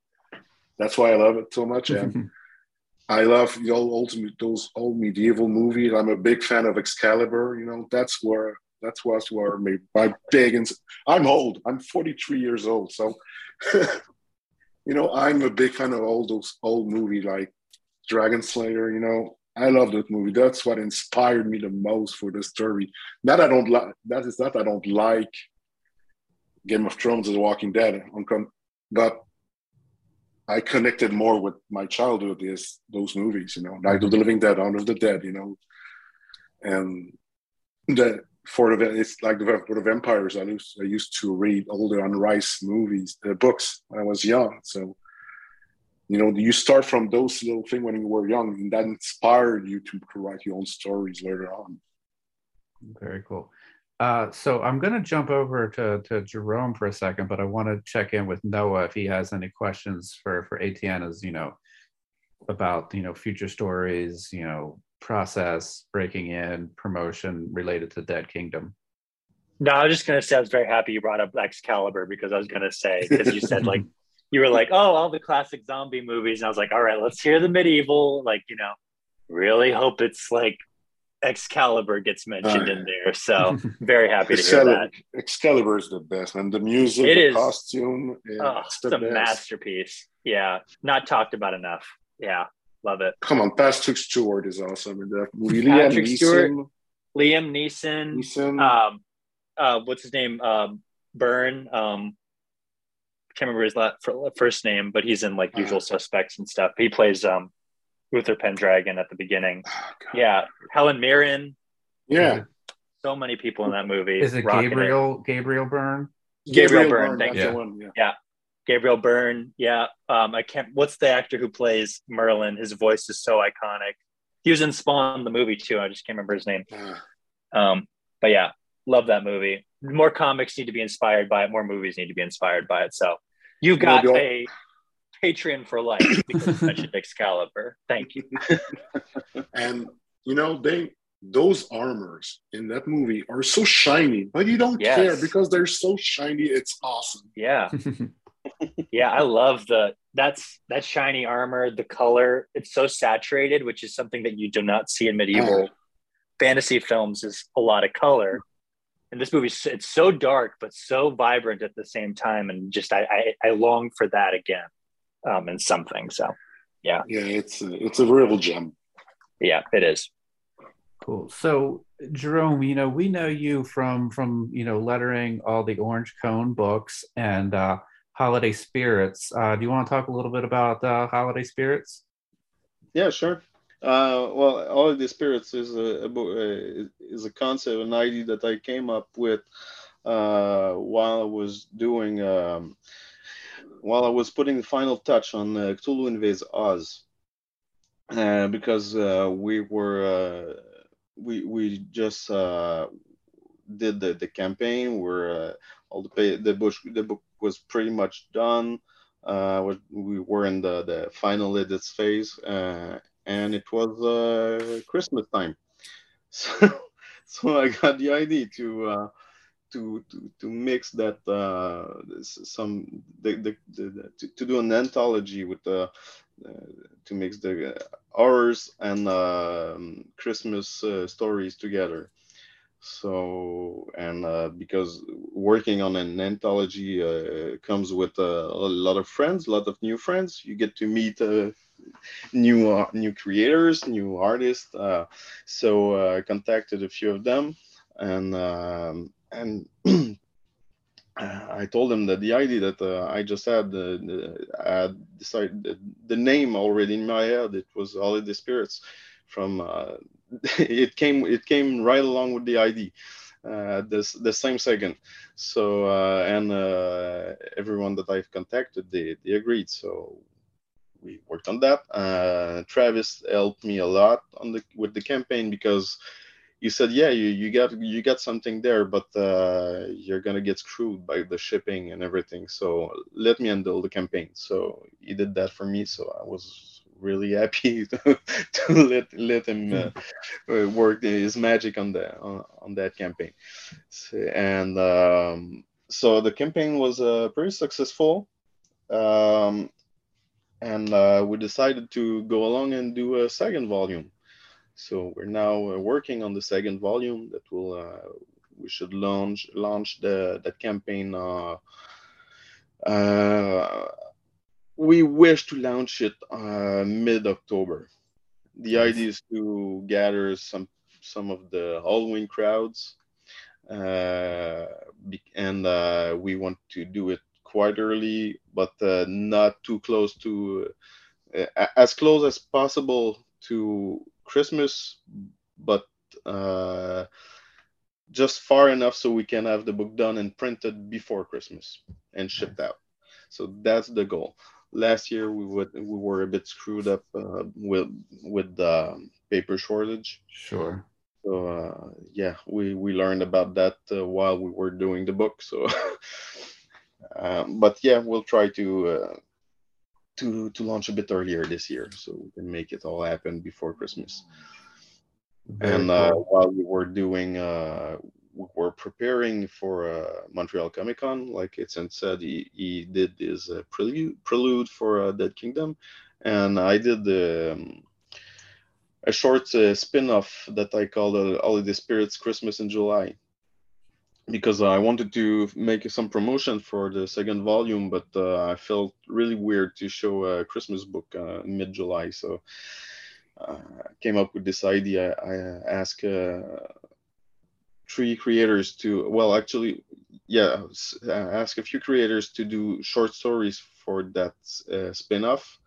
That's why I love it so much. And (laughs) I love the old, old those old medieval movies. I'm a big fan of Excalibur. You know, that's where that's what's where my, my big and I'm old. I'm 43 years old, so (laughs) you know I'm a big fan of all those old movies like Dragon Slayer. You know, I love that movie. That's what inspired me the most for the story. Not I don't like that is not I don't like Game of Thrones or The Walking Dead, but I connected more with my childhood is those movies, you know, like The Living Dead, Under the Dead, you know, and the for the it's like the for the vampires. I used I used to read all the Anne Rice movies, the books when I was young. So, you know, you start from those little things when you were young, and that inspired you to write your own stories later on. Very cool. Uh, so I'm going to jump over to, to Jerome for a second, but I want to check in with Noah if he has any questions for for Etienne as you know about you know future stories, you know process, breaking in, promotion related to Dead Kingdom. No, I was just gonna say I was very happy you brought up Excalibur because I was gonna say because you said like you were like, oh, all the classic zombie movies, and I was like, all right, let's hear the medieval. Like, you know, really hope it's like Excalibur gets mentioned in there. So (laughs) very happy to hear that. Excalibur is the best, and the music, It the is. costume, yeah, Oh, it's it's the a best. masterpiece. Yeah, not talked about enough. Yeah, love it. Come on, Patrick Stewart is awesome in that movie. Liam Stewart. Neeson, Liam Neeson. Neeson. Um, uh, what's his name? Um, Byrne. Um, can't remember his last, first name, but he's in like Uh. Usual Suspects and stuff. He plays um, Uther Pendragon at the beginning. Oh, Yeah, Helen Mirren. yeah. So many people in that movie. Is it rocking Gabriel Gabriel Byrne? Gabriel Byrne, thank that's you. the one. Yeah. Gabriel Byrne. Yeah. Um, I can't. What's the actor who plays Merlin? His voice is so iconic. He was in Spawn, the movie too. I just can't remember his name. Ah, Um, but yeah, love that movie. More comics need to be inspired by it. More movies need to be inspired by it. So you've got Maybe I'll- a Patreon for life because you mentioned Excalibur. Thank you. (laughs) and you know they those armors in that movie are so shiny, but you don't Yes. care because they're so shiny. It's awesome. Yeah. (laughs) yeah, I love the that's that shiny armor, the color. It's so saturated, which is something that you do not see in medieval oh. fantasy films. Is a lot of color, and this movie it's so dark but so vibrant at the same time, and just I I, I long for that again, um, in something. So yeah Yeah, it's a, it's a real gem. yeah, it is. Cool. So, Jerome, you know, we know you from from you know lettering all the Orange Cone books and uh, Holiday Spirits. Uh, do you want to talk a little bit about uh, Holiday Spirits? Yeah, sure. Uh, well, Holiday Spirits is a, a uh, is a concept, an idea that I came up with uh, while I was doing um, while I was putting the final touch on uh, Cthulhu Invades Oz, uh, because uh, we were uh, we we just uh, did the, the campaign where all the pa- the book the book was pretty much done. Uh, we- we were in the, the final edits phase, and it was uh, Christmas time. (laughs) So, so I got the idea to uh, to, to to mix that uh, some the, the, the, to, to do an anthology with the uh, to mix the uh, horrors and um, Christmas uh, stories together. So and uh, because working on an anthology uh, comes with uh, a lot of friends, a lot of new friends. You get to meet uh, new uh, new creators, new artists. Uh, so uh, I contacted a few of them, and um, and (clears throat) I told them that the idea that uh, I just had, the, I decided the, the name already in my head. It was Holiday Spirits. From uh, (laughs) it came it came right along with the ID. Uh, this the same second. So uh, and uh, everyone that I've contacted, they, they agreed. So we worked on that. Uh, Travis helped me a lot on the with the campaign because he said, yeah, you, you got you got something there, but uh, you're gonna get screwed by the shipping and everything. So let me handle the campaign. So he did that for me. So I was really happy (laughs) to, to let let him uh, uh, work his magic on the on, on that campaign. So, and um, so the campaign was uh, pretty successful. Um, and uh, we decided to go along and do a second volume. So we're now uh, working on the second volume that will uh, we should launch launch the that campaign. Uh, uh, we wish to launch it uh, mid October. The idea is to gather some some of the Halloween crowds, uh, and uh, we want to do it quite early, but uh, not too close to uh, as close as possible to Christmas, but uh, just far enough so we can have the book done and printed before Christmas and shipped out. So that's the goal. Last year we would we were a bit screwed up uh, with with the paper shortage. Sure. So uh, yeah, we we learned about that uh, while we were doing the book. So, (laughs) um, but yeah, we'll try to uh, to to launch a bit earlier this year so we can make it all happen before Christmas. Very and uh, cool. while we were doing, uh, we were preparing for uh, Montreal Comic Con. Like Etienne said, he, he did his uh, prelude, prelude for uh, Dead Kingdom, and I did the. Um, a short uh, spin-off that I called uh, Holiday Spirits Christmas in July because I wanted to make some promotion for the second volume, but uh, I felt really weird to show a Christmas book uh, mid July. So uh, I came up with this idea. I uh, asked uh, three creators to, well, actually, yeah, ask a few creators to do short stories for that spin off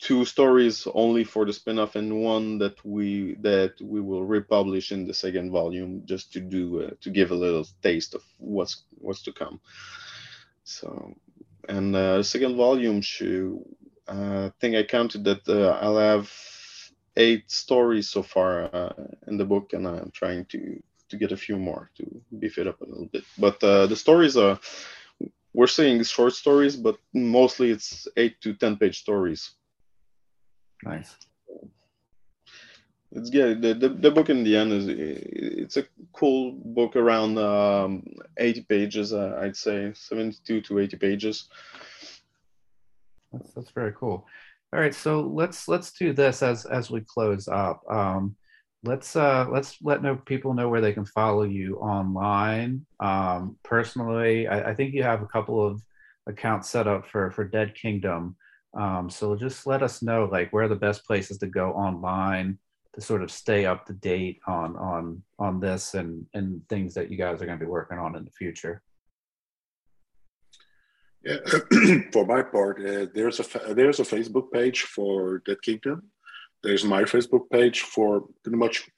two stories only for the spin-off and one that we that we will republish in the second volume just to do uh, to give a little taste of what's what's to come. So and uh, the second volume should uh, i think i counted that uh, i'll have eight stories so far uh, in the book and i'm trying to to get a few more to beef it up a little bit. But uh, the stories are we're saying short stories but mostly it's eight to ten page stories Nice. It's good. The, the, the book in the end is it's a cool book around um, 80 pages. Uh, I'd say 72 to 80 pages. That's that's very cool. All right, so let's let's do this as as we close up. Um, let's uh, let's let know people know where they can follow you online. Um, personally, I, I think you have a couple of accounts set up for for Dead Kingdom. Um, so just let us know like where are the best places to go online to sort of stay up to date on on on this and and things that you guys are going to be working on in the future. Yeah, (clears throat) for my part, uh, there's a there's a Facebook page for Dead Kingdom. There's my Facebook page for pretty much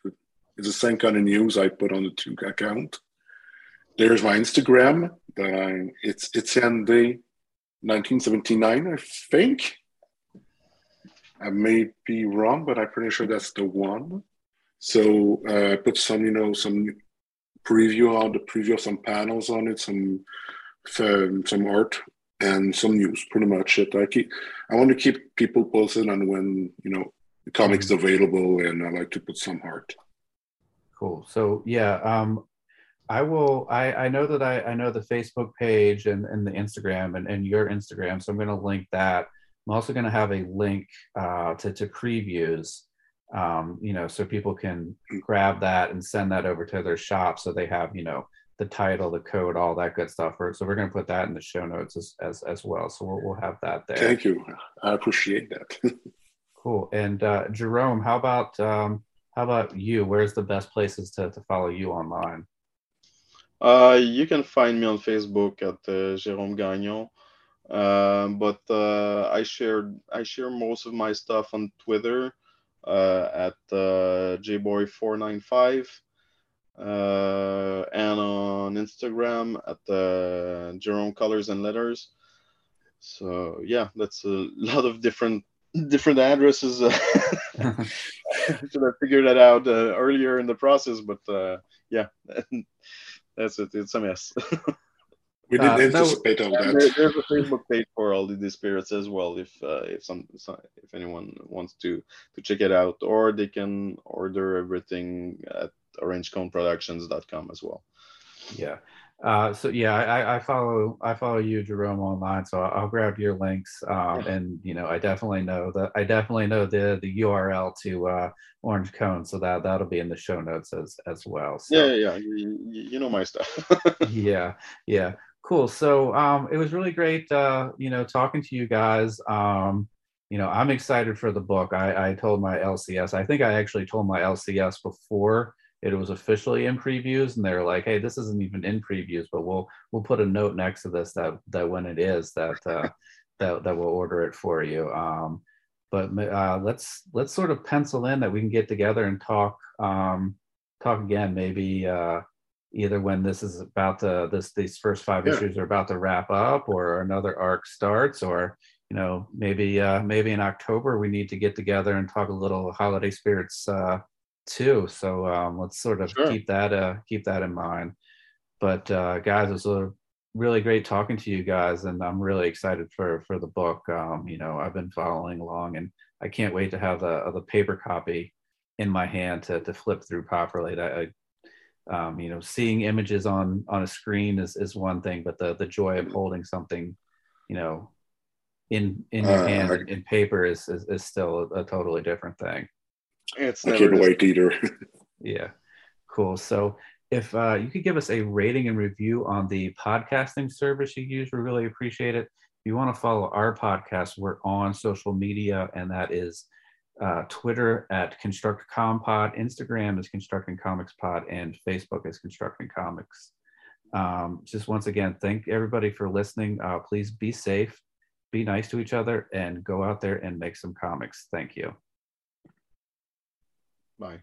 it's the same kind of news I put on the two account. There's my Instagram that I it's it's the 1979, I think. I may be wrong, but I'm pretty sure that's the one. So uh, I put some, you know, some preview on the preview of some panels on it, some um, some art and some news. Pretty much it. I keep. I want to keep people posted on when you know the comics mm-hmm. available, and I like to put some art. Cool. So yeah, um, I will. I, I know that I, I know the Facebook page and, and the Instagram and, and your Instagram, so I'm going to link that. I'm also going to have a link uh, to to previews, um, you know, so people can grab that and send that over to their shop, so they have you know the title, the code, all that good stuff. So we're going to put that in the show notes as as, as well. So we'll, we'll have that there. Thank you. I appreciate that. (laughs) cool. And uh, Jerome, how about um, how about you? Where's the best places to to follow you online? Uh, you can find me on Facebook at uh, Jérôme Gagnon. Uh, but uh, I shared I share most of my stuff on Twitter uh, at uh, jboy495 uh, and on Instagram at uh, Jerome Colors and Letters. So yeah, that's a lot of different different addresses. (laughs) (laughs) Should have figured that out earlier in the process, but uh, yeah. (laughs) That's it. It's a mess. (laughs) we didn't uh, anticipate no, all that. There, there's a Facebook page for Holiday Spirits as well. If uh, if some, some, if anyone wants to to check it out, or they can order everything at orangeconeproductions.com as well. Yeah. Uh, so yeah, I, I, follow I follow you, Jerome, online. So I'll, I'll grab your links, um, and you know, I definitely know that I definitely know the the URL to uh, Orange Cone, so that that'll be in the show notes as as well. So, yeah, yeah, you, you know my stuff. (laughs) yeah, yeah, cool. So um, it was really great, uh, you know, talking to you guys. Um, you know, I'm excited for the book. I, I told my LCS. I think I actually told my LCS before it was officially in previews and they're like hey this isn't even in previews but we'll we'll put a note next to this that that when it is that uh, (laughs) that that we'll order it for you um, but uh, let's let's sort of pencil in that we can get together and talk um, talk again maybe uh, either when this is about to this these first five yeah. issues are about to wrap up or another arc starts or you know maybe uh, maybe in october we need to get together and talk a little holiday spirits uh, too. So um, let's sort of sure. keep that uh, keep that in mind. But uh, guys, it was a really great talking to you guys, and I'm really excited for for the book. Um, you know, I've been following along, and I can't wait to have the the paper copy in my hand to to flip through properly. I, um, you know, seeing images on on a screen is is one thing, but the the joy of holding something, you know, in in your Uh, hand I- in, in paper is, is is still a, a totally different thing. It's I never can't wait either. (laughs) Yeah, cool. So if uh, you could give us a rating and review on the podcasting service you use, we really appreciate it. If you want to follow our podcast, we're on social media, and that is uh, Twitter at Construct ConstructCompod, Instagram is Constructing Comics Pod, and Facebook is Constructing Comics. Um, just once again, thank everybody for listening. Uh, please be safe, be nice to each other, and go out there and make some comics. Thank you. Bye.